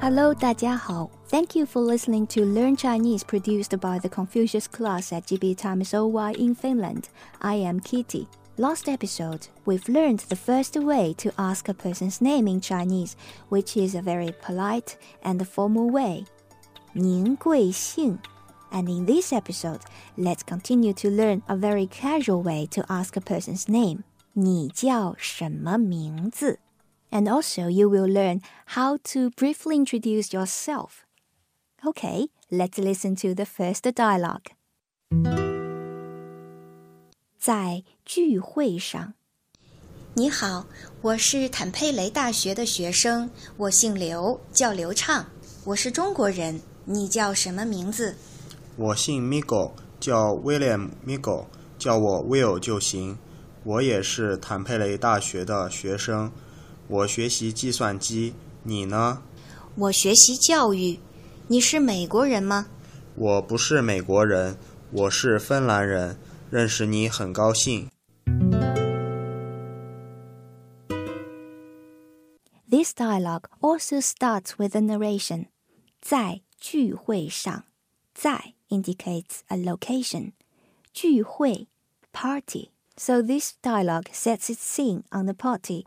Hello，大家好。Thank you for listening to Learn Chinese produced by the Confucius class at GB Times OY in Finland. I am Kitty. Last episode, we've learned the first way to ask a person's name in Chinese, which is a very polite and formal way. 您贵姓? And in this episode, let's continue to learn a very casual way to ask a person's name. 你叫什么名字? And also, you will learn how to briefly introduce yourself. Okay, let's listen to the first dialogue. 在聚会上，你好，我是坦佩雷大学的学生，我姓刘，叫刘畅，我是中国人。你叫什么名字？我姓 Miguel，叫 William Miguel，叫我 Will 就行。我也是坦佩雷大学的学生。 我学习计算机，你呢？我学习教育。你是美国人吗？我不是美国人，我是芬兰人。认识你很高兴。This dialogue also starts with a narration. 在聚会上，在 indicates a location. 聚会 party. So this dialogue sets its scene on the party.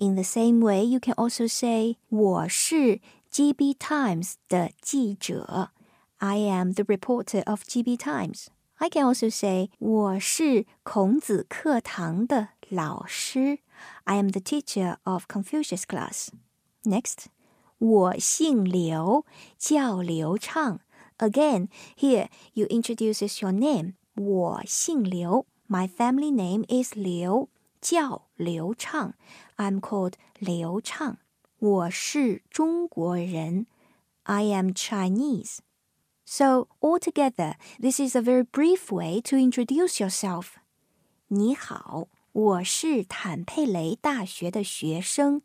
In the same way, you can also say 我是 GB Times 的记者。I am the reporter of GB Times. I can also say 我是孔子课堂的老师。I am the teacher of Confucius class. Next, 我姓刘，叫刘畅。Again, here you introduces your name. 我姓刘。My family name is 刘， 叫刘畅，I'm called 刘畅。我是中国人，I am Chinese。So altogether, this is a very brief way to introduce yourself. 你好，我是坦佩雷大学的学生，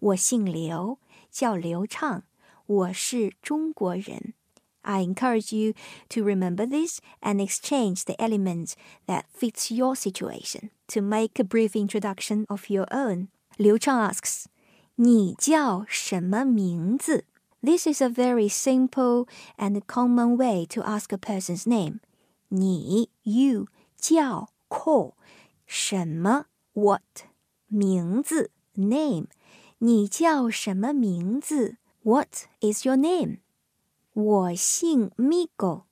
我姓刘，叫刘畅，我是中国人。I encourage you to remember this and exchange the elements that fits your situation to make a brief introduction of your own. Liu Chang asks, 你叫什么名字? This is a very simple and common way to ask a person's name. 你 you 叫 call 什么 what 名字 name 你叫什么名字 What is your name? 我姓 Miguel，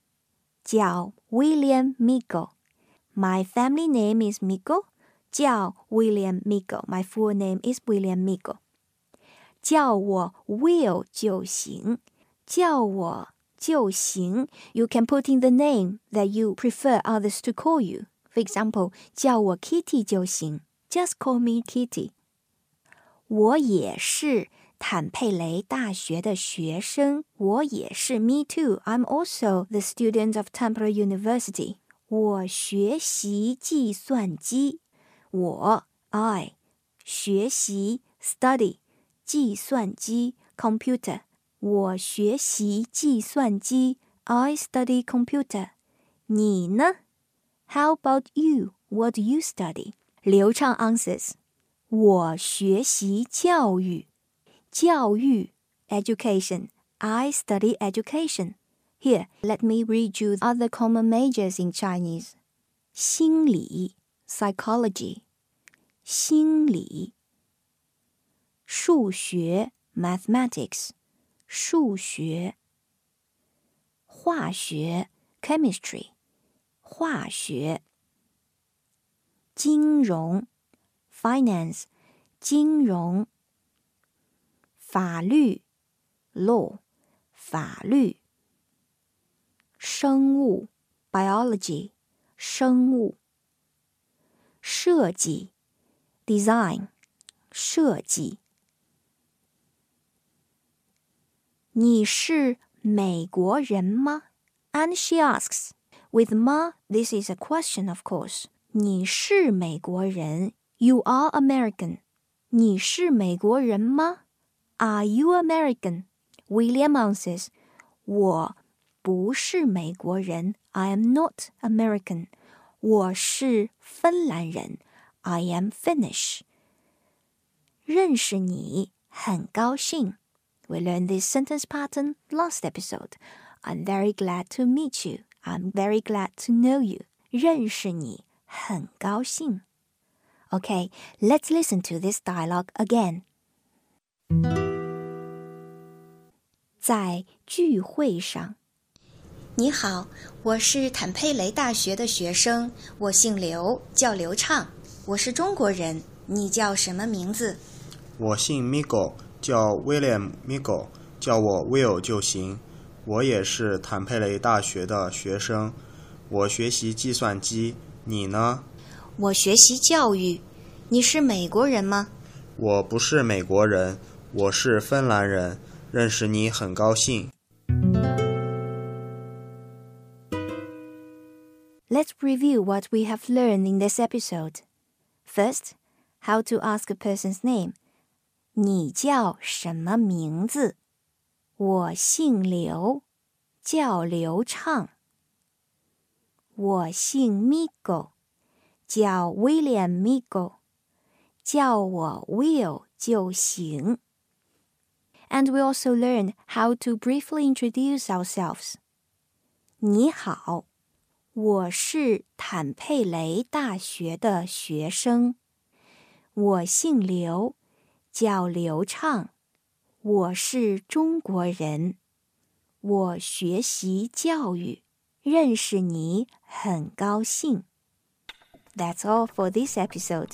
叫 William Miguel。My family name is Miguel 叫 William Miguel. My full name is William Miguel. 叫我 Will 就行，叫我就行。You can put in the name that you prefer others to call you. For example, 叫我 Kitty 就行，Just call me Kitty. 我也是 坦佩雷大学的学生，我也是。Me too. I'm also the student of Tampere University. 我学习计算机。我 I 学习 study 计算机 computer。我学习计算机。I study computer。你呢？How about you? What do you study? 刘畅 answers。我学习教育。教育 education I study education Here, let me read you other common majors in Chinese. 心理 psychology 心理，数学 mathematics，数学，化学 chemistry，化学，金融 finance，金融， 法律 law，法律，生物 biology，生物，设计。design 设计。你是美国人吗？And she asks, with 吗 this is a question, of course. 你是美国人？You are American. 你是美国人吗 ？Are you American? William answers, 我不是美国人。I am not American. 我是芬兰人。I am Finnish. 认识你很高兴。We learned this sentence pattern last episode. I'm very glad to meet you. I'm very glad to know you. 认识你很高兴。Okay, let's listen to this dialogue again. 在聚会上，你好，我是坦佩雷大学的学生，我姓刘，叫刘畅，我是中国人。你叫什么名字？我姓 Miguel，叫 William Miguel，叫我 Will 就行。我也是坦佩雷大学的学生，我学习计算机。你呢？我学习教育。你是美国人吗？我不是美国人，我是芬兰人。认识你很高兴。 Let's review what we have learned in this episode. First, how to ask a person's name. 你叫什么名字？我姓刘，叫刘畅。我姓 Migo，叫 William Migo，叫我 Will 就行。 And we also learned how to briefly introduce ourselves. 你好。我是坦佩雷大学的学生，我姓刘，叫刘畅，我是中国人，我学习教育，认识你很高兴。That's all for this episode.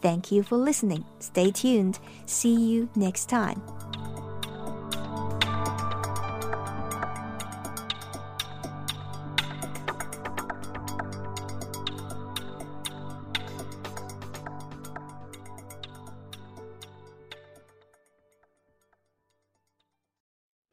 Thank you for listening. Stay tuned. See you next time.